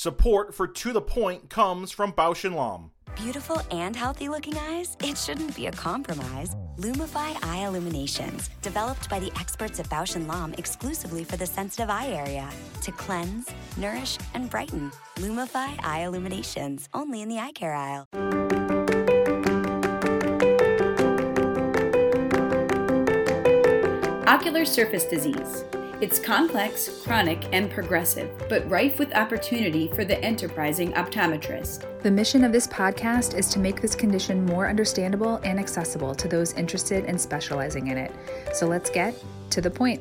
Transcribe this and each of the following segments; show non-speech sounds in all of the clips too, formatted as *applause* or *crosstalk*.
Support for To The Point comes from Bausch & Lomb. Beautiful and healthy looking eyes? It shouldn't be a compromise. Lumify Eye Illuminations, developed by the experts at Bausch & Lomb exclusively for the sensitive eye area. To cleanse, nourish, and brighten. Lumify Eye Illuminations, only in the eye care aisle. Ocular surface disease. It's complex, chronic, and progressive, but rife with opportunity for the enterprising optometrist. The mission of this podcast is to make this condition more understandable and accessible to those interested in specializing in it. So let's get to the point.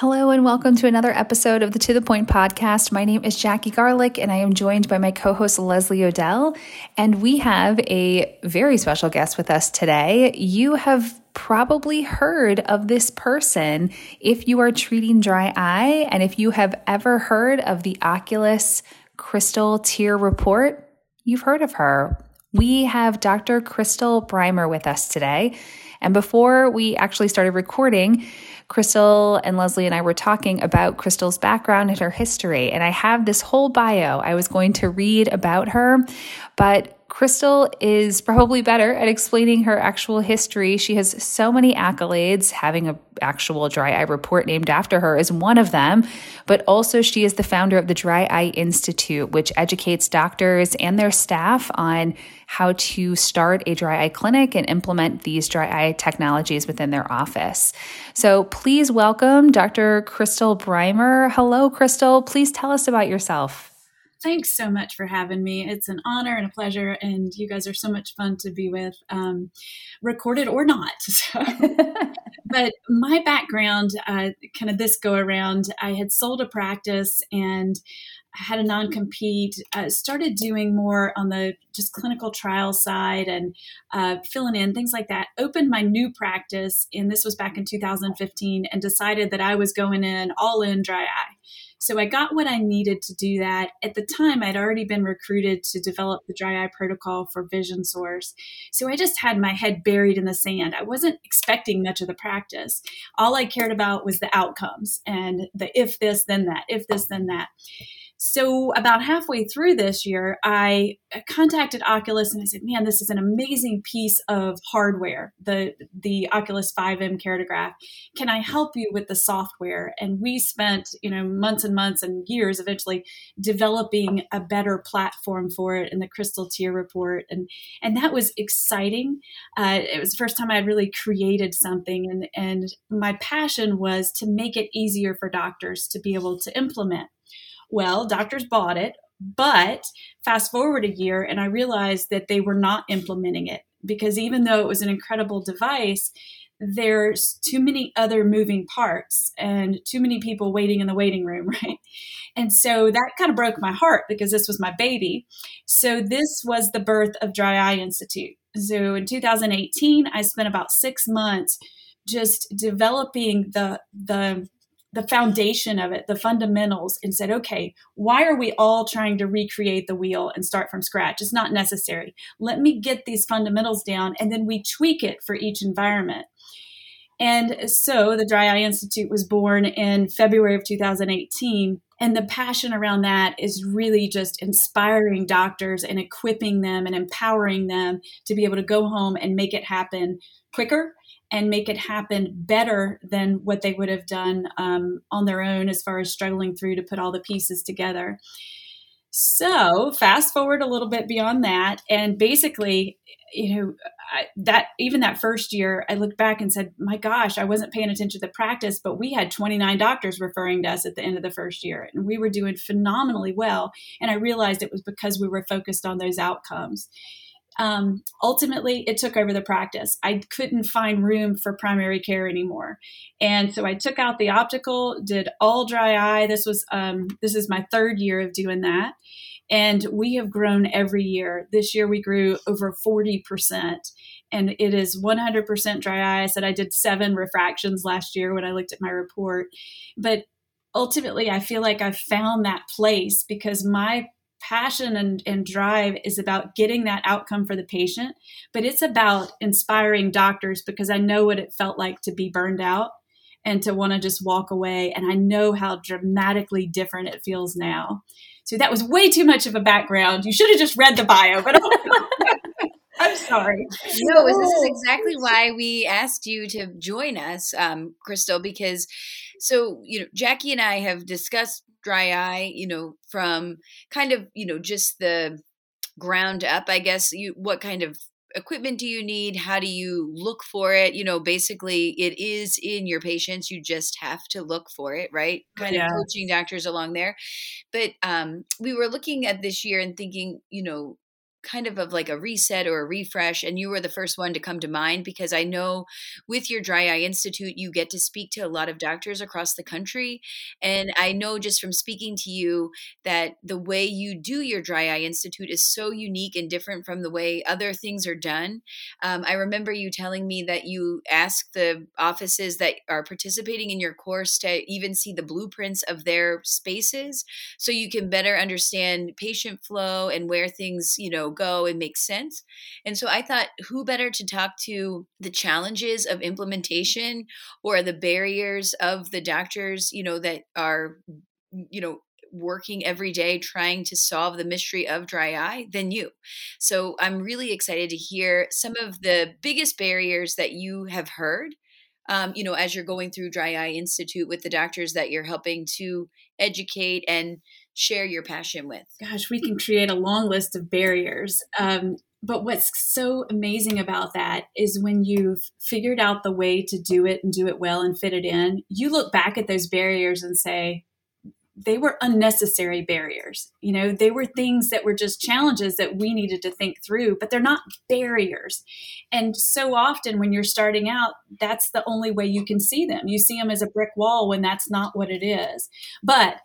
Hello, and welcome to another episode of the To the Point podcast. My name is Jackie Garlick, and I am joined by my co host Leslie O'Dell. And we have a very special guest with us today. You have probably heard of this person if you are treating dry eye, and if you have ever heard of the Oculus Crystal Tear Report, you've heard of her. We have Dr. Crystal Brimer with us today. And before we actually started recording, Crystal and Leslie and I were talking about Crystal's background and her history. And I have this whole bio I was going to read about her, but Crystal is probably better at explaining her actual history. She has so many accolades. Having an actual dry eye report named after her is one of them, but also she is the founder of the Dry Eye Institute, which educates doctors and their staff on how to start a dry eye clinic and implement these dry eye technologies within their office. So please welcome Dr. Crystal Brimer. Hello, Crystal. Please tell us about yourself. Thanks so much for having me. It's an honor and a pleasure, and you guys are so much fun to be with, um, recorded or not. *laughs* So. but my background, uh, kind of this go around, I had sold a practice and had a non compete, uh, started doing more on the just clinical trial side and uh, filling in things like that. Opened my new practice, and this was back in 2015, and decided that I was going in all in dry eye. So I got what I needed to do that. At the time, I'd already been recruited to develop the dry eye protocol for Vision Source. So I just had my head buried in the sand. I wasn't expecting much of the practice. All I cared about was the outcomes and the if this, then that, if this, then that. So, about halfway through this year, I contacted Oculus and I said, "Man, this is an amazing piece of hardware, the the Oculus 5M keratograph. Can I help you with the software?" And we spent, you know, months and months and years eventually developing a better platform for it in the Crystal Tear report, and and that was exciting. Uh, it was the first time I had really created something, and and my passion was to make it easier for doctors to be able to implement. Well, doctors bought it, but fast forward a year and I realized that they were not implementing it because even though it was an incredible device, there's too many other moving parts and too many people waiting in the waiting room, *laughs* right? And so that kind of broke my heart because this was my baby. So this was the birth of Dry Eye Institute. So in 2018, I spent about six months just developing the the the foundation of it, the fundamentals, and said, okay, why are we all trying to recreate the wheel and start from scratch? It's not necessary. Let me get these fundamentals down and then we tweak it for each environment. And so the Dry Eye Institute was born in February of 2018. And the passion around that is really just inspiring doctors and equipping them and empowering them to be able to go home and make it happen quicker and make it happen better than what they would have done um, on their own as far as struggling through to put all the pieces together. So, fast forward a little bit beyond that, and basically, you know, I, that even that first year, I looked back and said, "My gosh, I wasn't paying attention to the practice, but we had 29 doctors referring to us at the end of the first year, and we were doing phenomenally well." And I realized it was because we were focused on those outcomes um, ultimately it took over the practice. I couldn't find room for primary care anymore, and so I took out the optical, did all dry eye. This was um, this is my third year of doing that, and we have grown every year. This year we grew over forty percent, and it is one hundred percent dry eye. I said I did seven refractions last year when I looked at my report, but ultimately I feel like I've found that place because my passion and, and drive is about getting that outcome for the patient, but it's about inspiring doctors because I know what it felt like to be burned out and to want to just walk away. And I know how dramatically different it feels now. So that was way too much of a background. You should have just read the bio, but *laughs* I'm sorry. No, this is exactly why we asked you to join us, um, Crystal, because so, you know, Jackie and I have discussed dry eye, you know, from kind of, you know, just the ground up, I guess, you what kind of equipment do you need? How do you look for it? You know basically it is in your patients. You just have to look for it right? Kind yeah. of coaching doctors along there. But um we were looking at this year and thinking you know kind of of like a reset or a refresh and you were the first one to come to mind because i know with your dry eye institute you get to speak to a lot of doctors across the country and i know just from speaking to you that the way you do your dry eye institute is so unique and different from the way other things are done. Um, i remember you telling me that you ask the offices that are participating in your course to even see the blueprints of their spaces so you can better understand patient flow and where things you know go and makes sense. And so I thought, who better to talk to the challenges of implementation or the barriers of the doctors, you know, that are, you know, working every day trying to solve the mystery of dry eye than you. So I'm really excited to hear some of the biggest barriers that you have heard. Um, you know, as you're going through Dry Eye Institute with the doctors that you're helping to educate and share your passion with? Gosh, we can create a long list of barriers. Um, but what's so amazing about that is when you've figured out the way to do it and do it well and fit it in, you look back at those barriers and say, they were unnecessary barriers. You know, they were things that were just challenges that we needed to think through, but they're not barriers. And so often when you're starting out, that's the only way you can see them. You see them as a brick wall when that's not what it is. But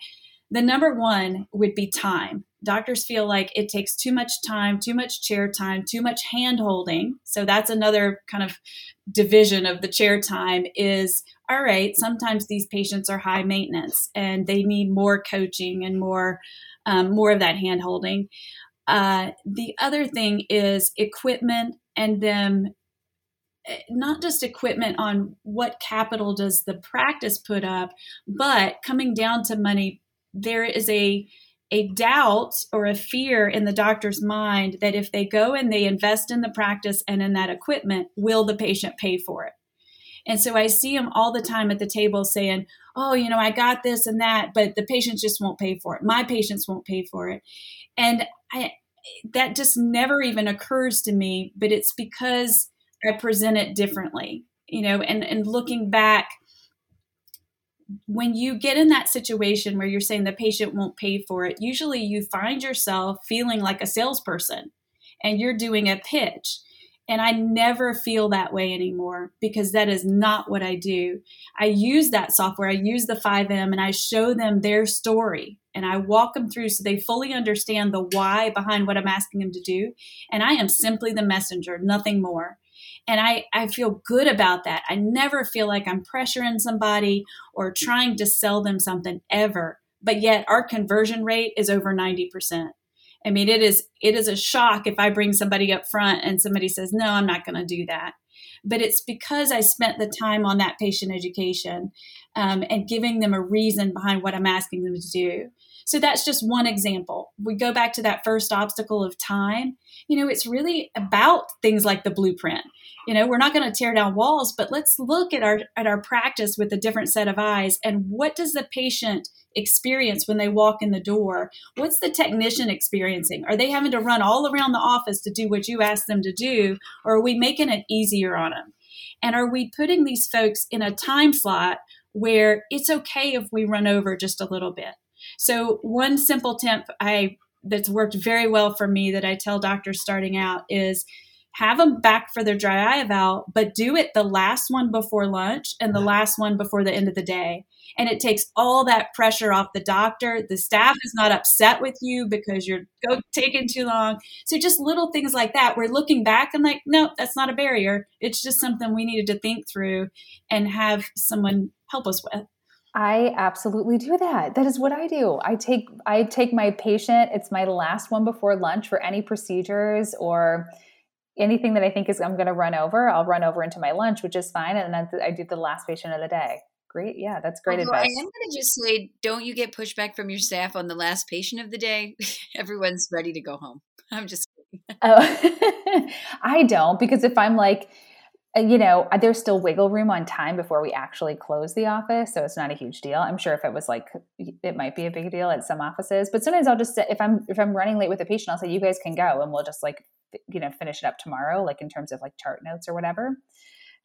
the number one would be time. Doctors feel like it takes too much time, too much chair time, too much hand holding. So that's another kind of division of the chair time is all right, sometimes these patients are high maintenance and they need more coaching and more um, more of that hand holding. Uh, the other thing is equipment and then eh, not just equipment on what capital does the practice put up, but coming down to money there is a a doubt or a fear in the doctor's mind that if they go and they invest in the practice and in that equipment, will the patient pay for it? And so I see them all the time at the table saying, Oh, you know, I got this and that, but the patients just won't pay for it. My patients won't pay for it. And I, that just never even occurs to me, but it's because I present it differently, you know, and, and looking back, when you get in that situation where you're saying the patient won't pay for it, usually you find yourself feeling like a salesperson and you're doing a pitch. And I never feel that way anymore because that is not what I do. I use that software, I use the 5M, and I show them their story and I walk them through so they fully understand the why behind what I'm asking them to do. And I am simply the messenger, nothing more. And I, I feel good about that. I never feel like I'm pressuring somebody or trying to sell them something ever. But yet our conversion rate is over 90%. I mean, it is it is a shock if I bring somebody up front and somebody says, "No, I'm not going to do that." But it's because I spent the time on that patient education um, and giving them a reason behind what I'm asking them to do. So that's just one example. We go back to that first obstacle of time. You know, it's really about things like the blueprint. You know, we're not going to tear down walls, but let's look at our at our practice with a different set of eyes and what does the patient experience when they walk in the door? What's the technician experiencing? Are they having to run all around the office to do what you ask them to do or are we making it easier on them? And are we putting these folks in a time slot where it's okay if we run over just a little bit? So one simple tip I that's worked very well for me that I tell doctors starting out is have them back for their dry eye eval, but do it the last one before lunch and the last one before the end of the day. And it takes all that pressure off the doctor. The staff is not upset with you because you're go, taking too long. So just little things like that. We're looking back and like, no, that's not a barrier. It's just something we needed to think through and have someone help us with. I absolutely do that. That is what I do. I take I take my patient, it's my last one before lunch for any procedures or anything that I think is I'm going to run over, I'll run over into my lunch, which is fine and then I do the last patient of the day. great. Yeah, that's great Although advice. I am going to just say, don't you get pushback from your staff on the last patient of the day? *laughs* Everyone's ready to go home. I'm just. oh, *laughs* I don't because if I'm like, you know, there's still wiggle room on time before we actually close the office, so it's not a huge deal. I'm sure if it was like, it might be a big deal at some offices, but sometimes I'll just say if I'm if I'm running late with a patient, I'll say you guys can go, and we'll just like you know finish it up tomorrow, like in terms of like chart notes or whatever.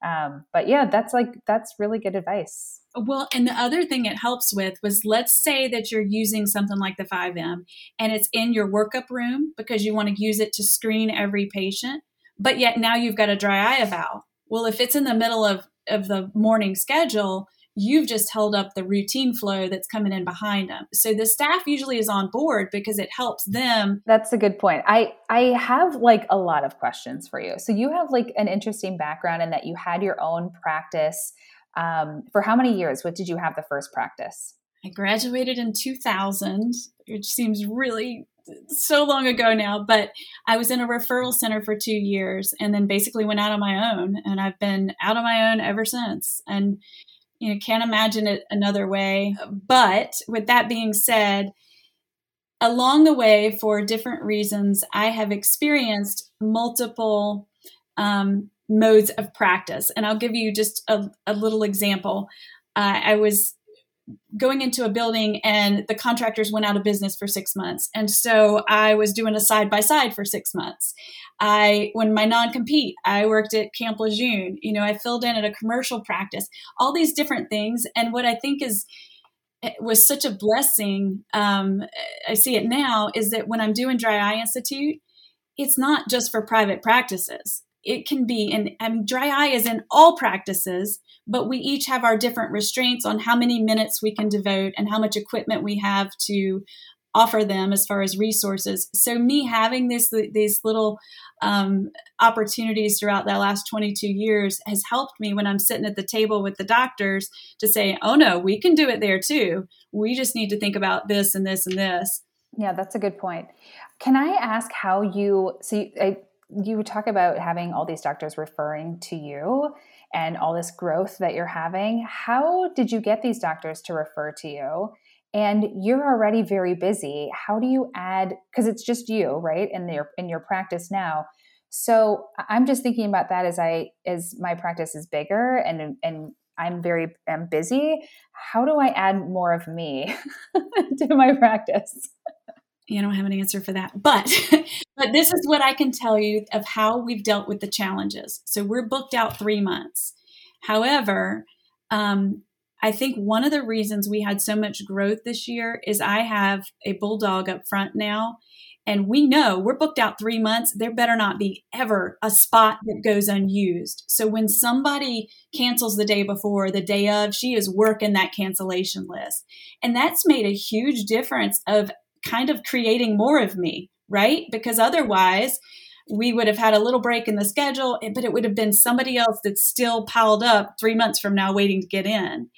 Um, but yeah, that's like that's really good advice. Well, and the other thing it helps with was let's say that you're using something like the 5M and it's in your workup room because you want to use it to screen every patient, but yet now you've got a dry eye eval well, if it's in the middle of, of the morning schedule, you've just held up the routine flow that's coming in behind them. So the staff usually is on board because it helps them. That's a good point. I I have like a lot of questions for you. So you have like an interesting background in that you had your own practice. Um, for how many years? What did you have the first practice? I graduated in 2000, which seems really so long ago now, but I was in a referral center for two years and then basically went out on my own. And I've been out on my own ever since. And, you know, can't imagine it another way. But with that being said, along the way, for different reasons, I have experienced multiple um, modes of practice. And I'll give you just a, a little example. Uh, I was going into a building and the contractors went out of business for six months. And so I was doing a side by side for six months. I, when my non compete, I worked at Camp Lejeune. You know, I filled in at a commercial practice, all these different things. And what I think is, eh, was such a blessing. Um, I see it now is that when I'm doing Dry Eye Institute, it's not just for private practices. It can be, and I mean, dry eye is in all practices, but we each have our different restraints on how many minutes we can devote and how much equipment we have to offer them as far as resources. So me having this these little um, opportunities throughout that last 22 years has helped me when I'm sitting at the table with the doctors to say, "Oh no, we can do it there too. We just need to think about this and this and this." Yeah, that's a good point. Can I ask how you see? So you talk about having all these doctors referring to you and all this growth that you're having. How did you get these doctors to refer to you? And you're already very busy. How do you add because it's just you, right? In your in your practice now. So I'm just thinking about that as I as my practice is bigger and and I'm very I'm busy. How do I add more of me *laughs* to my practice? I don't have an answer for that, but *laughs* but this is what I can tell you of how we've dealt with the challenges. So we're booked out three months. However, um, I think one of the reasons we had so much growth this year is I have a bulldog up front now, and we know we're booked out three months. There better not be ever a spot that goes unused. So when somebody cancels the day before, the day of, she is working that cancellation list. And that's made a huge difference of kind of creating more of me, right? Because otherwise, we would have had a little break in the schedule, eh, but it would have been somebody else that's still piled up three months from now waiting to get in.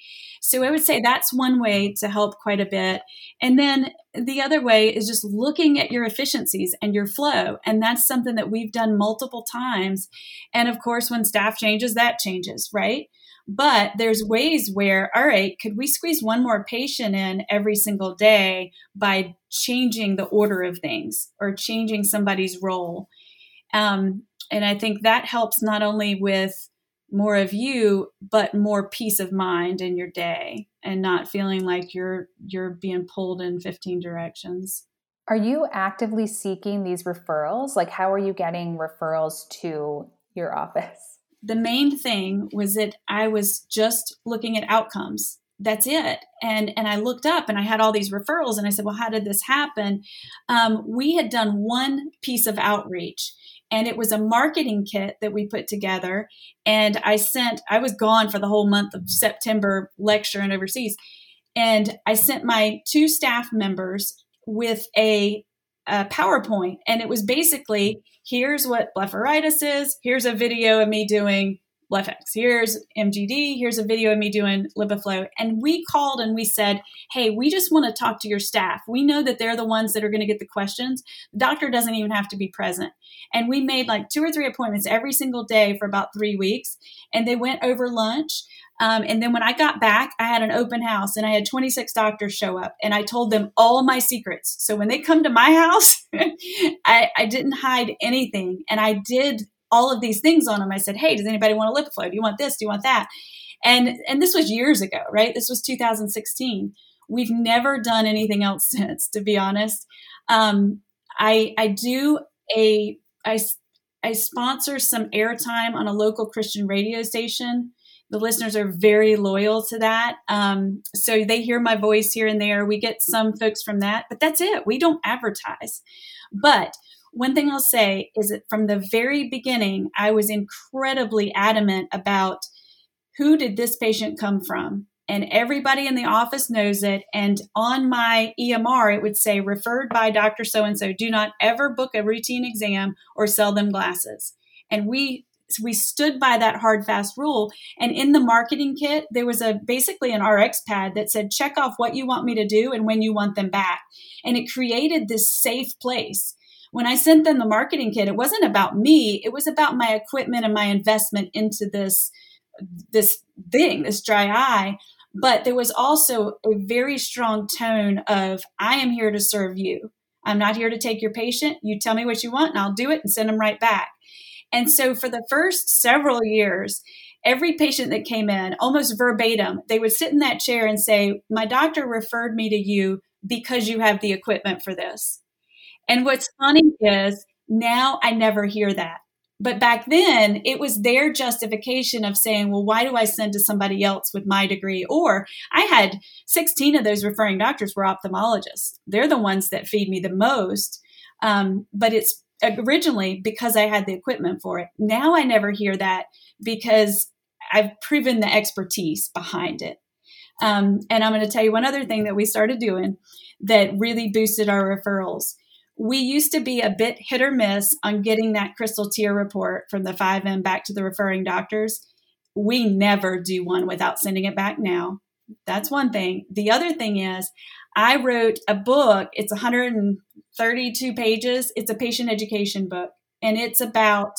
So I would say that's one way to help quite a bit. And then the other way is just looking at your efficiencies and your flow. And that's something that we've done multiple times. And of course, when staff changes, that changes, right? But there's ways where, all right, could we squeeze one more patient in every single day by changing the order of things or changing somebody's role? Um, and I think that helps not only with more of you, but more peace of mind in your day and not feeling like you're you're being pulled in 15 directions. Are you actively seeking these referrals? Like how are you getting referrals to your office? the main thing was that I was just looking at outcomes. That's it. And and I looked up and I had all these referrals and I said, well, how did this happen? Um, we had done one piece of outreach and it was a marketing kit that we put together. And I sent. I was gone for the whole month of September lecturing overseas, and I sent my two staff members with a a PowerPoint, and it was basically here's what blepharitis is. Here's a video of me doing BlephEx. Here's MGD. Here's a video of me doing LipiFlow. And we called and we said, hey, we just want to talk to your staff. We know that they're the ones that are going to get the questions. The doctor doesn't even have to be present. And we made like two or three appointments every single day for about three weeks. And they went over lunch. Um, and then when I got back, I had an open house and I had 26 doctors show up and I told them all my secrets. So when they come to my *laughs* house, I, I didn't hide anything. And I did all of these things on them. I said, Hey, does anybody want a LipiFlow? Do you want this? Do you want that? And, and this was years ago, right? This was 2016. We've never done anything else *laughs* since, to be honest. Um, I, I do a, I, I sponsor some airtime on a local Christian radio station. The listeners are very loyal to that. Um, so they hear my voice here and there. We get some folks from that, but that's it. We don't advertise. But one thing I'll say is that from the very beginning, I was incredibly adamant about who did this patient come from? And everybody in the office knows it. And on my EMR, it would say referred by Dr. So and so. Do not ever book a routine exam or sell them glasses. And we we stood by that hard fast rule and in the marketing kit there was a basically an rx pad that said check off what you want me to do and when you want them back and it created this safe place when I sent them the marketing kit, it wasn't about me. It was about my equipment and my investment into this, this thing, this dry eye. But there was also a very strong tone of, I am here to serve you. I'm not here to take your patient. You tell me what you want and I'll do it and send them right back. And so for the first several years, every patient that came in, almost verbatim, they would sit in that chair and say, My doctor referred me to you because you have the equipment for this. And what's funny is now I never hear that. But back then, it was their justification of saying, well, why do I send to somebody else with my degree? Or I had 16 of those referring doctors were ophthalmologists. They're the ones that feed me the most. Um, but it's originally because I had the equipment for it. Now I never hear that because I've proven the expertise behind it. Um, and I'm going to tell you one other thing that we started doing that really boosted our referrals we used to be a bit hit or miss on getting that crystal tear report from the 5M back to the referring doctors. We never do one without sending it back now. That's one thing. The other thing is, I wrote a book. It's 132 pages. It's a patient education book, and it's about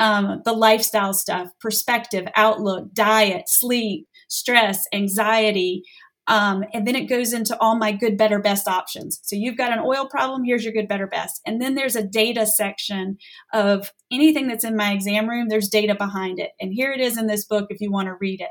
um, the lifestyle stuff, perspective, outlook, diet, sleep, stress, anxiety, um, and then it goes into all my good, better, best options. So you've got an oil problem, here's your good, better, best. And then there's a data section of anything that's in my exam room, there's data behind it. And here it is in this book if you want to read it.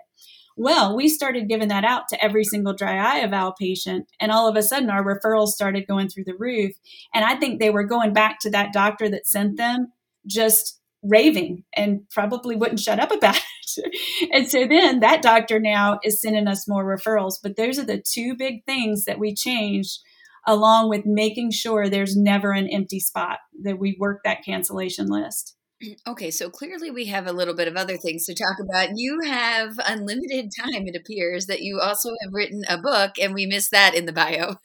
Well, we started giving that out to every single dry eye eval patient, and all of a sudden our referrals started going through the roof. And I think they were going back to that doctor that sent them just raving and probably wouldn't shut up about it. *laughs* and so then that doctor now is sending us more referrals. But those are the two big things that we changed along with making sure there's never an empty spot that we work that cancellation list. Mm, okay, so clearly we have a little bit of other things to talk about. You have unlimited time, it appears, that you also have written a book, and we missed that in the bio.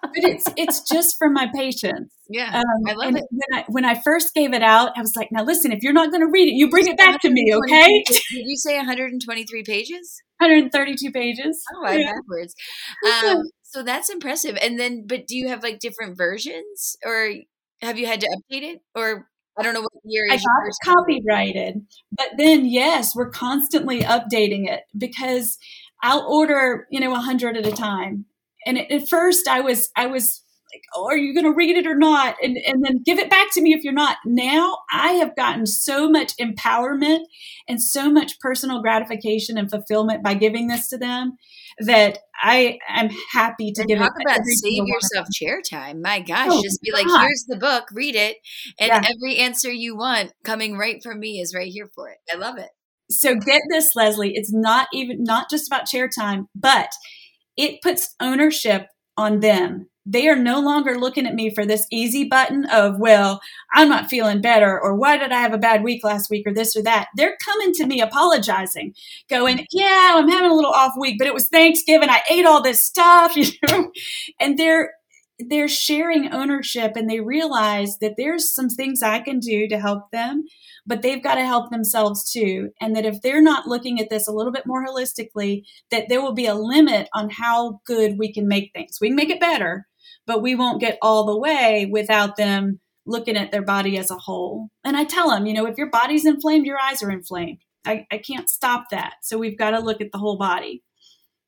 *laughs* but it's it's just for my patients. Yeah, um, I love it. When I, when I first gave it out, I was like, "Now listen, if you're not going to read it, you bring it back to me, okay?" Did you say 123 pages? 132 pages. Oh, I yeah. backwards. *laughs* Um, so that's impressive. And then, but do you have like different versions, or have you had to update it, or I don't know what year I got it copyrighted, but then yes, we're constantly updating it because I'll order, you know, a hundred at a time, and at first I was I was like, oh, are you going to read it or not? And, and then give it back to me if you're not. Now I have gotten so much empowerment and so much personal gratification and fulfillment by giving this to them that I am happy to and give talk it. about save yourself chair time. My gosh, oh, just be God. like, here's the book, read it, and yeah. every answer you want coming right from me is right here for it. I love it. So get this, Leslie. It's not even not just about chair time, but it puts ownership on them. They are no longer looking at me for this easy button of, well, I'm not feeling better, or why did I have a bad week last week, or this or that. They're coming to me apologizing, going, yeah, I'm having a little off week, but it was Thanksgiving. I ate all this stuff, *laughs* you know, and they're they're sharing ownership and they realize that there's some things I can do to help them, but they've got to help themselves too. And that if they're not looking at this a little bit more holistically, that there will be a limit on how good we can make things. We can make it better, but we won't get all the way without them looking at their body as a whole. And I tell them, you know, if your body's inflamed, your eyes are inflamed. I, I can't stop that. So we've got to look at the whole body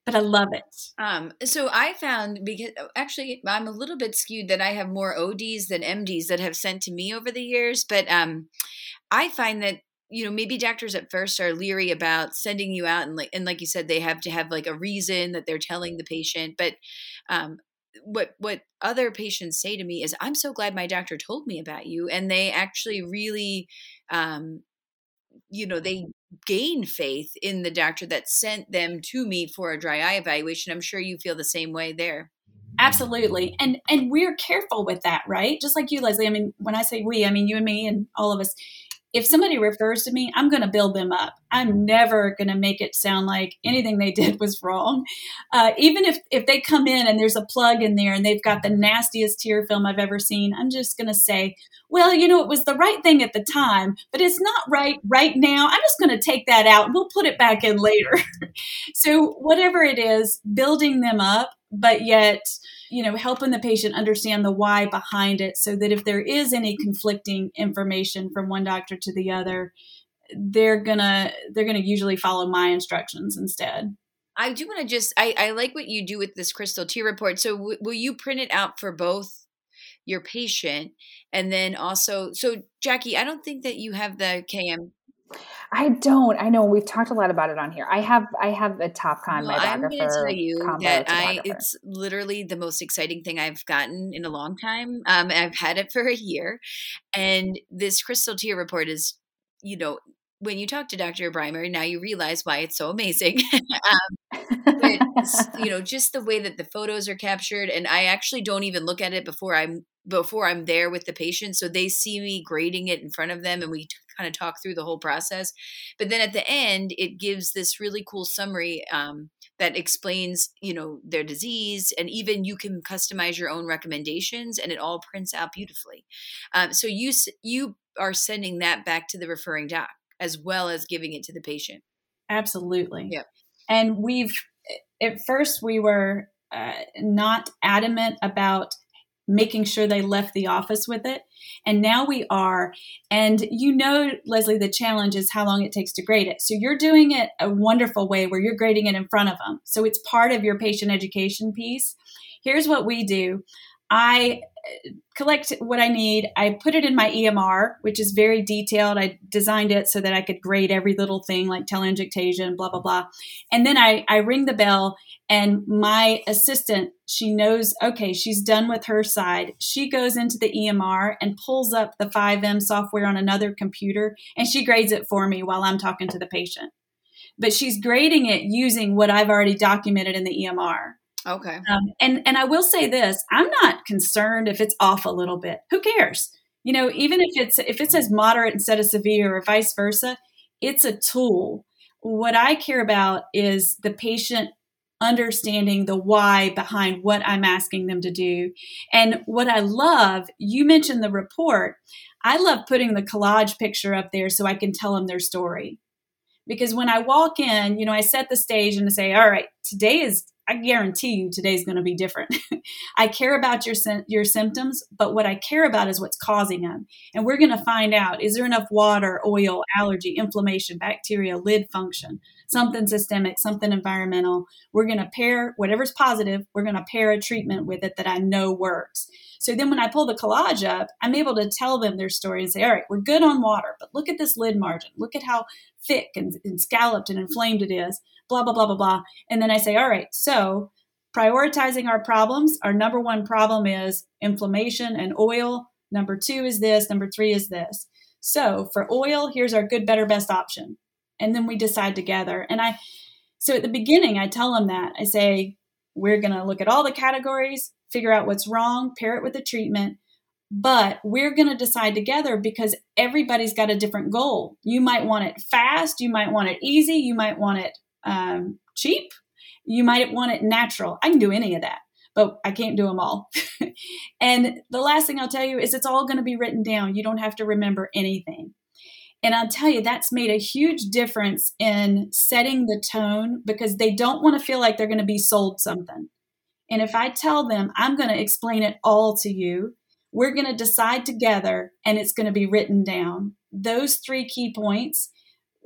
but I love it. Um, so I found because actually I'm a little bit skewed that I have more ODs than MDs that have sent to me over the years, but um, I find that you know maybe doctors at first are leery about sending you out and like and like you said they have to have like a reason that they're telling the patient, but um, what what other patients say to me is I'm so glad my doctor told me about you, and they actually really um, you know they gain faith in the doctor that sent them to me for a dry eye evaluation i'm sure you feel the same way there. Absolutely. And and we're careful with that right? Just like you leslie i mean when i say we i mean you and me and all of us if somebody refers to me, I'm going to build them up. I'm never going to make it sound like anything they *laughs* did was wrong. Uh, even if, if they come in and there's a plug in there and they've got the nastiest tear film I've ever seen, I'm just going to say, well, you know, it was the right thing at the time, but it's not right right now. I'm just going to take that out. We'll put it back in later. *laughs* so, whatever it is, building them up, but yet, you know helping the patient understand the why behind it so that if there is any conflicting information from one doctor to the other they're gonna they're gonna usually follow my instructions instead. I do want to just I, I like what you do with this crystal tear report. So w- will you print it out for both your patient and then also so jackie i don't think that you have the km I don't. I know we've talked a lot about it on here. I have I have a TopCon well, I'm going to tell you that I it's literally the most exciting thing I've gotten in a long time. Um, I've had it for a year, and this crystal tear report is, you know, when you talk to Dr. Brimer, now you realize why it's so amazing. *laughs* um, but, you know, just the way that the photos are captured, and I actually don't even look at it before I'm before I'm there with the patient, so they see me grading it in front of them, and we kind of talk through the whole process. But then at the end, it gives this really cool summary um, that explains, you know, their disease, and even you can customize your own recommendations, and it all prints out beautifully. Um, so you you are sending that back to the referring doc as well as giving it to the patient. Absolutely. Yeah. And we've at first we were uh, not adamant about making sure they left the office with it. And now we are. And you know, Leslie, the challenge is how long it takes to grade it. So you're doing it a wonderful way where you're grading it in front of them. So it's part of your patient education piece. Here's what we do I collect what I need. I put it in my EMR, which is very detailed. I designed it so that I could grade every little thing like telangiectasia, blah, blah, blah. And then I, I ring the bell and my assistant, she knows, okay, she's done with her side. She goes into the EMR and pulls up the 5M software on another computer and she grades it for me while I'm talking to the patient. But she's grading it using what I've already documented in the EMR. Okay. Um, and and I will say this: I'm not concerned if it's off a little bit. Who cares? You know, even if it's if it says moderate instead of severe or vice versa, it's a tool. What I care about is the patient understanding the why behind what I'm asking them to do. And what I love, you mentioned the report. I love putting the collage picture up there so I can tell them their story. Because when I walk in, you know, I set the stage and I say, all right, today is I guarantee you today's going to be different. *laughs* I care about your your symptoms, but what I care about is what's causing them. And we're going to find out is there enough water, oil, allergy, inflammation, bacteria, lid function, something systemic, something environmental. We're going to pair whatever's positive, we're going to pair a treatment with it that I know works. So then when I pull the collage up, I'm able to tell them their story and say, all right, we're good on water, but look at this lid margin. Look at how thick and, and scalloped and inflamed it is blah, blah, blah, blah, blah. And then I say, all right, so prioritizing our problems, our number one problem is inflammation and oil. Number two is this. Number three is this. So for oil, here's our good, better, best option. And then we decide together. And I, so at the beginning, I tell them that I say, we're going to look at all the categories, figure out what's wrong, pair it with the treatment, but we're going to decide together because everybody's got a different goal. You might want it fast, you might want it easy, you might want it um, cheap. You might want it natural. I can do any of that. but I can't do them all. *laughs* and the last thing I'll tell you is it's all going to be written down. You don't have to remember anything. And I'll tell you, that's made a huge difference in setting the tone because they don't want to feel like they're going to be sold something. And if I tell them, I'm going to explain it all to you, we're going to decide together and it's going to be written down. Those three key points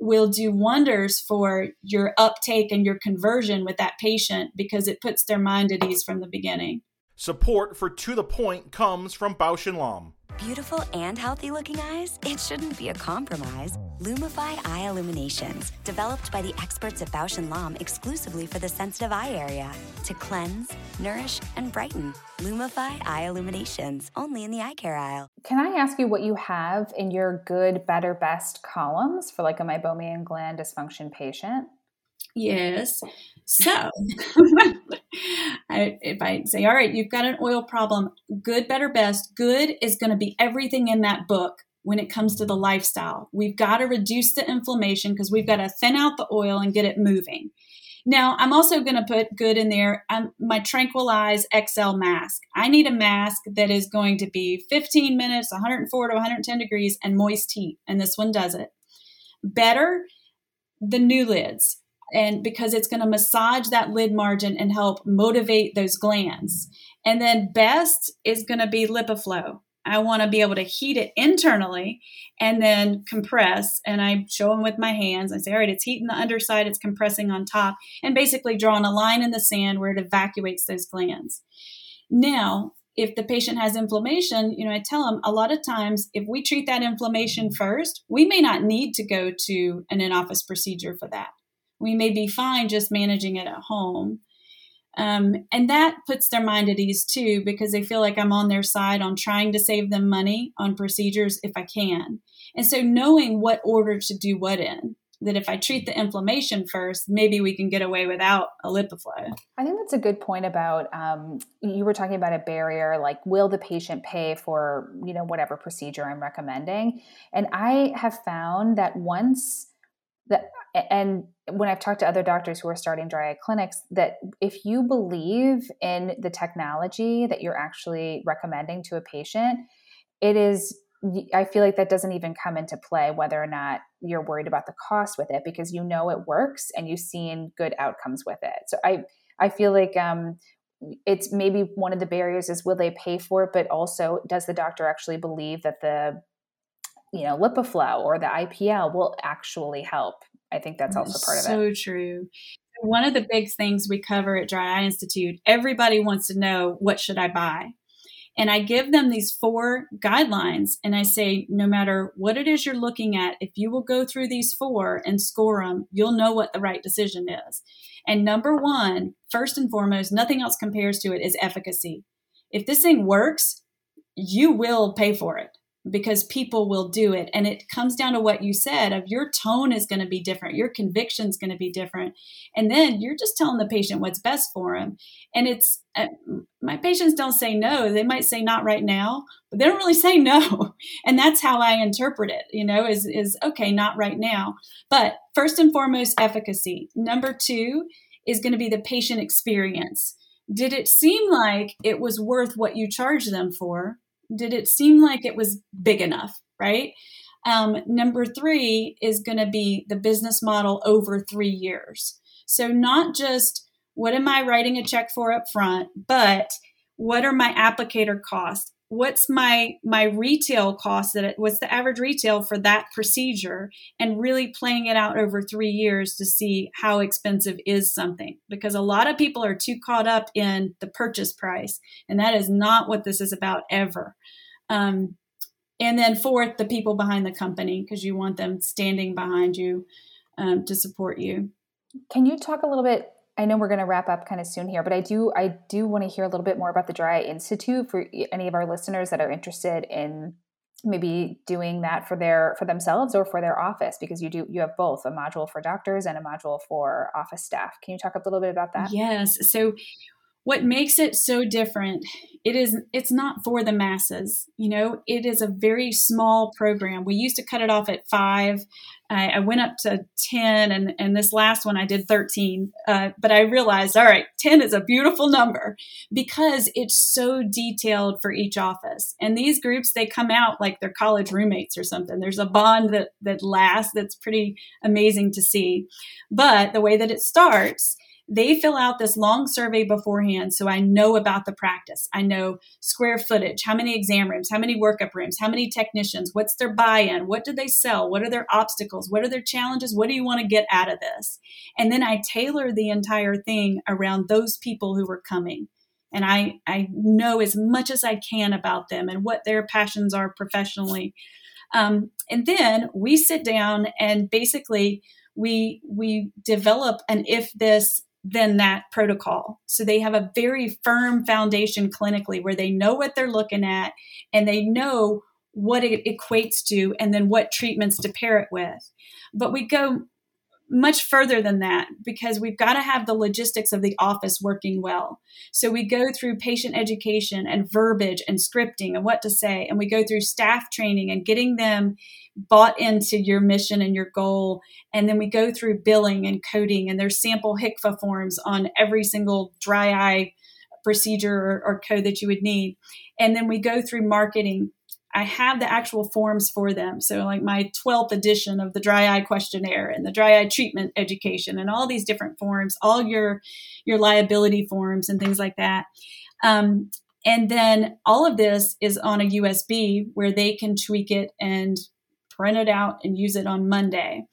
will do wonders for your uptake and your conversion with that patient because it puts their mind at ease from the beginning. Support for To the Point comes from Bausch & Lomb. Beautiful and healthy looking eyes? It shouldn't be a compromise. Lumify Eye Illuminations, developed by the experts at Bausch & Lomb exclusively for the sensitive eye area. To cleanse, nourish, and brighten. Lumify Eye Illuminations, only in the eye care aisle. Can I ask you what you have in your good, better, best columns for like a meibomian gland dysfunction patient? Yes. So, *laughs* *laughs* I, if I say, all right, you've got an oil problem, good, better, best, good is going to be everything in that book when it comes to the lifestyle. We've got to reduce the inflammation because we've got to thin out the oil and get it moving. Now, I'm also going to put good in there. Um, my TranquilEyes XL mask. I need a mask that is going to be 15 minutes, 104 to 110 degrees, and moist heat. And this one does it. Better, the NuLids and because it's going to massage that lid margin and help motivate those glands. And then best is going to be LipiFlow. I want to be able to heat it internally and then compress. And I show them with my hands. I say, all right, it's heating the underside, it's compressing on top, and basically drawing a line in the sand where it evacuates those glands. Now, if the patient has inflammation, you know, I tell them a lot of times if we treat that inflammation first, we may not need to go to an in office procedure for that we may be fine just managing it at home. Um, and that puts their mind at ease too, because they feel like I'm on their side on trying to save them money on procedures if I can. And so knowing what order to do what in, that if I treat the inflammation first, maybe we can get away without a LipiFlow. I think that's a good point about um, you were talking about a barrier, like will the patient pay for you know whatever procedure I'm recommending? And I have found that once that and when I've talked to other doctors who are starting dry eye clinics, that if you believe in the technology that you're actually recommending to a patient, it is, I feel like that doesn't even come into play whether or not you're worried about the cost with it because you know it works and you've seen good outcomes with it. So I, I feel like um, it's maybe one of the barriers is will they pay for it, but also does the doctor actually believe that the you know LipiFlow or the IPL will actually help I think that's also part of so it. So true. One of the big things we cover at Dry Eye Institute, everybody wants to know what should I buy? And I give them these four guidelines and I say, no matter what it is you're looking at, if you will go through these four and score them, you'll know what the right decision is. And number one, first and foremost, nothing else compares to it is efficacy. If this thing works, you will pay for it because people will do it. And it comes down to what you said of your tone is going to be different your conviction is going to be different. And then you're just telling the patient what's best for them and it's uh, my patients don't say no. They might say not right now but they don't really say no. *laughs* And that's how i interpret it you know is is okay not right now. But first and foremost efficacy. Number 2 is going to be the patient experience. Did it seem like it was worth what you charged them for did it seem like it was big enough, right? Um, number three is going to be the business model over three years. So, not just what am I writing a check for up front, but what are my applicator costs? What's my my retail cost that it, what's the average retail for that procedure? And really playing it out over 3 years to see how expensive is something. Because a lot of people are too caught up in the purchase price and that is not what this is about ever. Um, and then fourth the people behind the company because you want them standing behind you um, to support you. Can you talk a little bit I know we're going to wrap up kind of soon here, but I do I do want to hear a little bit more about the Dry Institute for any of our listeners that are interested in maybe doing that for their for themselves or for their office because you do you have both a module for doctors and a module for office staff. Can you talk a little bit about that? Yes. So what makes it so different it is it's not for the masses you know it is a very small program we used to cut it off at five I, I went up to 10 and, and this last one I did 13. Uh, but I realized, all right, 10 is a beautiful number because it's so detailed for each office. And these groups, they come out like they're college roommates or something. There's a bond that, that lasts that's pretty amazing to see. But the way that it starts they fill out this long survey beforehand so I know about the practice. I know square footage, how many exam rooms, how many workup rooms, how many technicians, what's their buy in, what do they sell, what are their obstacles, what are their challenges, what do you want to get out of this? And then I tailor the entire thing around those people who are coming. And I, I know as much as I can about them and what their passions are professionally. Um, and then we sit down and basically we we develop an if this than that protocol. So they have a very firm foundation clinically where they know what they're looking at and they know what it equates to and then what treatments to pair it with. But we go much further than that because we've got to have the logistics of the office working well. So we go through patient education and verbiage and scripting and what to say, and we go through staff training and getting them bought into your mission and your goal. And then we go through billing and coding, and there's sample HCFA forms on every single dry eye procedure or, or code that you would need. And then we go through marketing I have the actual forms for them. So, like my 12th edition of the dry eye questionnaire and the dry eye treatment education, and all these different forms, all your your liability forms and things like that. Um, and then all of this is on a USB where they can tweak it and print it out and use it on Monday.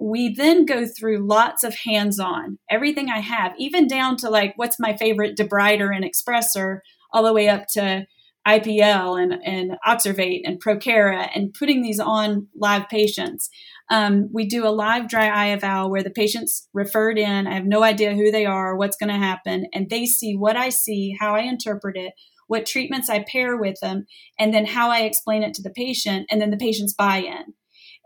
We then go through lots of hands on, everything I have, even down to like what's my favorite debrider and expressor, all the way up to IPL and, and Oxervate and Prokera and putting these on live patients. Um, we do a live dry eye eval where the patient's referred in. I have no idea who they are, what's going to happen, and they see what I see, how I interpret it, what treatments I pair with them, and then how I explain it to the patient, and then the patient's buy in.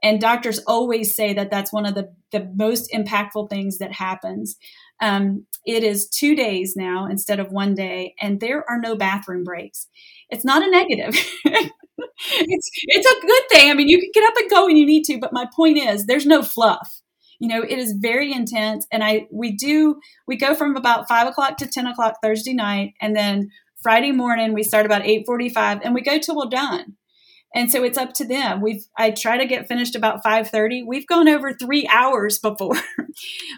And doctors always say that that's one of the, the most impactful things that happens. Um, it is two days now instead of one day, and there are no bathroom breaks. It's not a negative. *laughs* it's it's a good thing. I mean, you can get up and go when you need to, but my point is, there's no fluff. You know, it is very intense, and I we do we go from about five o'clock to ten o'clock Thursday night, and then Friday morning we start about eight forty five, and we go till we're done and so it's up to them. We've i try to get finished about 5.30 we've gone over three hours *laughs* before.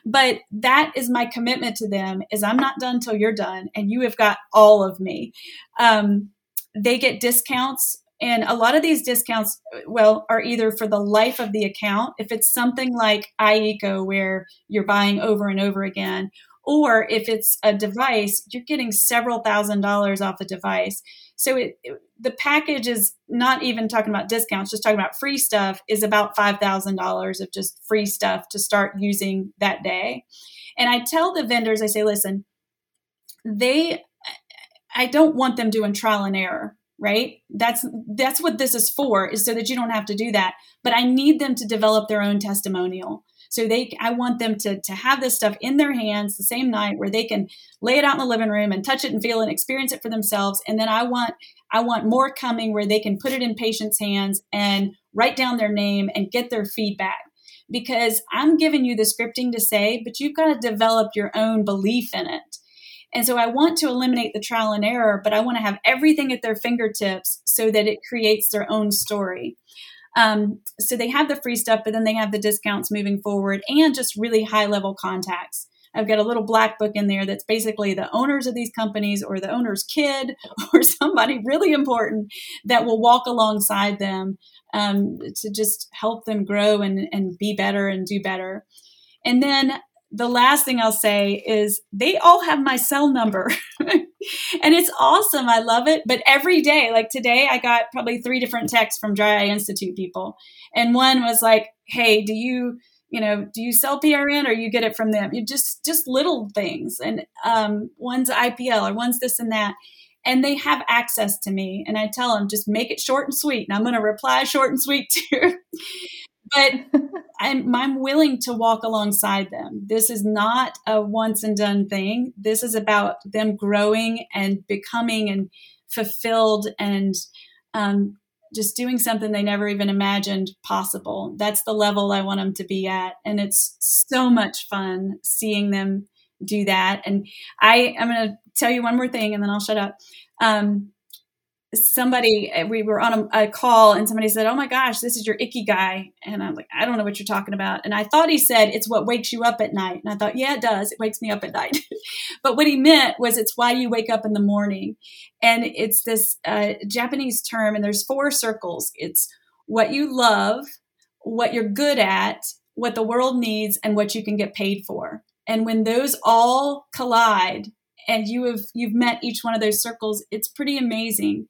But that is my commitment to them is i'm not done till you're done and you have got all of me. Um, they get discounts and a lot of these discounts well are either for the life of the account if it's something like Eye Eco where you're buying over and over again or if it's a device you're getting several thousand dollars off the device. So it, the package is not even talking about discounts, just talking about free stuff is about $5,000 of just free stuff to start using that day. And I tell the vendors, I say, listen, they, I don't want them doing trial and error right that's that's what this is for is so that you don't have to do that but i need them to develop their own testimonial so they, I want them to to have this stuff in their hands the same night where they can lay it out in the living room and touch it and feel and experience it for themselves. And then I want I want more coming where they can put it in patients' hands and write down their name and get their feedback. Because I'm giving you the scripting to say, but you've got to develop your own belief in it. And so I want to eliminate the trial and error, but I want to have everything at their fingertips so that it creates their own story. Um, so they have the free stuff, but then they have the discounts moving forward and just really high level contacts. I've got a little black book in there that's basically the owners of these companies or the owner's kid *laughs* or somebody really important that will walk alongside them um, to just help them grow and, and be better and do better. And then the last thing I'll say is they all have my cell number. *laughs* and it's awesome. I love it. But every day, like today, I got probably three different texts from Dry Eye Institute people. And one was like, hey, do you, you know, do you sell PRN or you get it from them? You just, just little things. And um, one's IPL or one's this and that. And they have access to me. And I tell them, just make it short and sweet. And I'm going to reply short and sweet *laughs* too but I'm, I'm willing to walk alongside them. This is not a once and done thing. This is about them growing and becoming and fulfilled and um, just doing something they never even imagined possible. That's the level I want them to be at. And it's so much fun seeing them do that. And I, I'm going to tell you one more thing and then I'll shut up. Um, somebody eh, we were on a, a, call and somebody said oh my gosh this is your ikigai. And i'm like i don't know what you're talking about. And i thought he said it's what wakes you up at night. And i thought yeah it does. It wakes me up at night. *laughs* But what he meant was it's why you wake up in the morning. And it's this uh, japanese term and there's four circles. It's what you love what you're good at what the world needs and what you can get paid for. And when those all collide and you have you've met each one of those circles it's pretty amazing.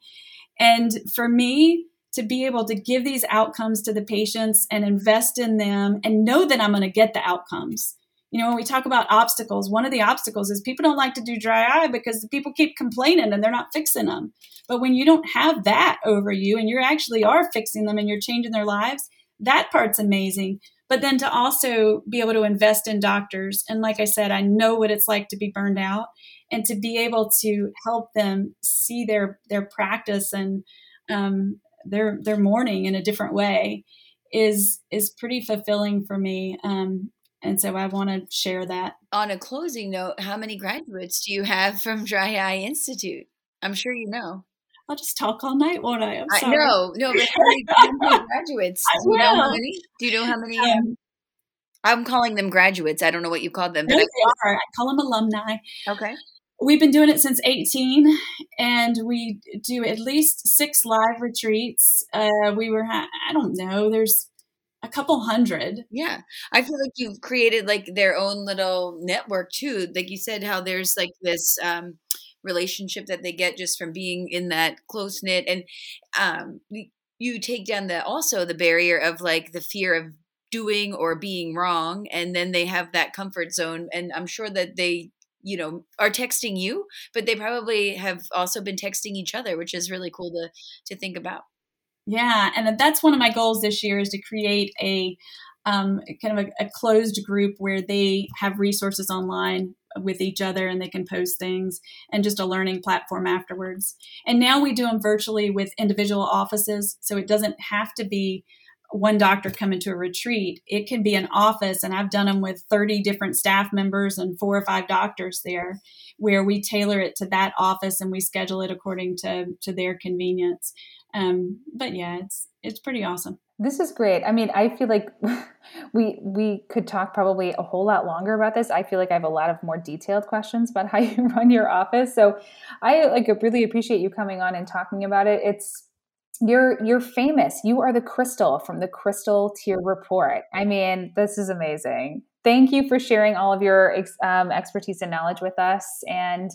And for me to be able to give these outcomes to the patients and invest in them and know that i'm going to get the outcomes. You know when we talk about obstacles one of the obstacles is people don't like to do dry eye because people keep complaining and they're not fixing them. But when you don't have that over you and you actually are fixing them and you're changing their lives that part's amazing but then to also be able to invest in doctors. And like i said i know what it's like to be burned out and to be able to help them see their their practice and um, their their morning in a different way is is pretty fulfilling for me. Um, and so i want to share that. On a closing note how many graduates do you have from dry eye institute? I'm sure you know I'll just talk all night, won't I? I'm sorry. I, no, no, but how many, *laughs* graduates? Do you know how many? Do you know how many? Um, I'm calling them graduates. I don't know what you call them. But I, they are. I call them alumni. Okay we've been doing it since 18 and we do at least six live retreats uh, we were ha- i don't know there's a couple hundred yeah i feel like you've created like their own little network too like you said how there's like this um, relationship that they get just from being in that close knit and um, you take down the also the barrier of like the fear of doing or being wrong and then they have that comfort zone and i'm sure that they you know are texting you but they probably have also been texting each other which is really cool to to think about. Yeah and that's one of my goals this year is to create a um, kind of a, a closed group where they have resources online with each other and they can post things and just a learning platform afterwards. And now we do them virtually with individual offices. So it doesn't have to be one doctor come into a retreat, it can be an office, and I've done them with 30 different staff members and four or five doctors there, where we tailor it to that office and we schedule it according to to their convenience. Um, but yeah, it's it's pretty awesome. This is great. I mean, I feel like *laughs* we we could talk probably a whole lot longer about this. I feel like I have a lot of more detailed questions about *laughs* how you run your office. So I like really appreciate you coming on and talking about it. It's you're you're famous. You are the Crystal from the Crystal Tear Report. I mean, this is amazing. Thank you for sharing all of your um, expertise and knowledge with us. And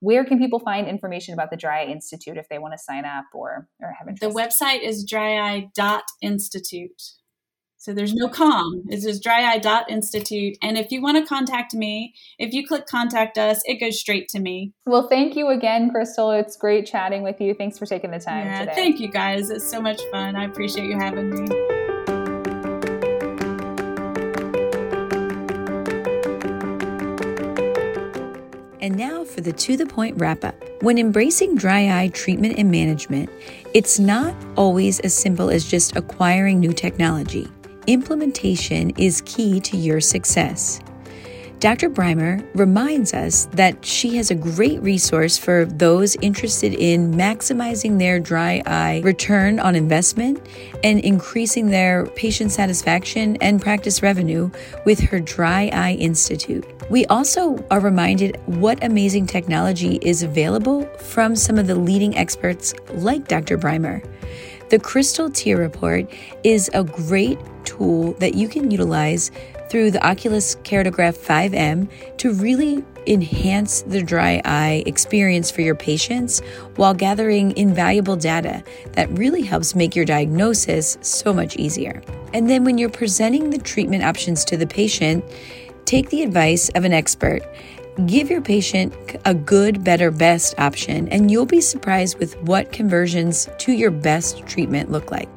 where can people find information about the Dry Eye Institute if they want to sign up or or have interest? The website is dryeye.institute. So there's no com. It's just dryeye.institute. And if you want to contact me, if you click contact us, it goes straight to me. Well, thank you again, Crystal. It's great chatting with you. Thanks for taking the time yeah, today. Thank you guys. It's so much fun. I appreciate you having me. And now for the to the point wrap up. When embracing dry eye treatment and management, it's not always as simple as just acquiring new technology implementation is key to your success. Dr. Brimer reminds us that she has a great resource for those interested in maximizing their dry eye return on investment and increasing their patient satisfaction and practice revenue with her Dry Eye Institute. We also are reminded what amazing technology is available from some of the leading experts like Dr. Brimer. The Crystal Tear Report is a great tool that you can utilize through the Oculus Keratograph 5M to really enhance the dry eye experience for your patients while gathering invaluable data that really helps make your diagnosis so much easier. And then when you're presenting the treatment options to the patient, take the advice of an expert Give your patient a good, better, best option, and you'll be surprised with what conversions to your best treatment look like.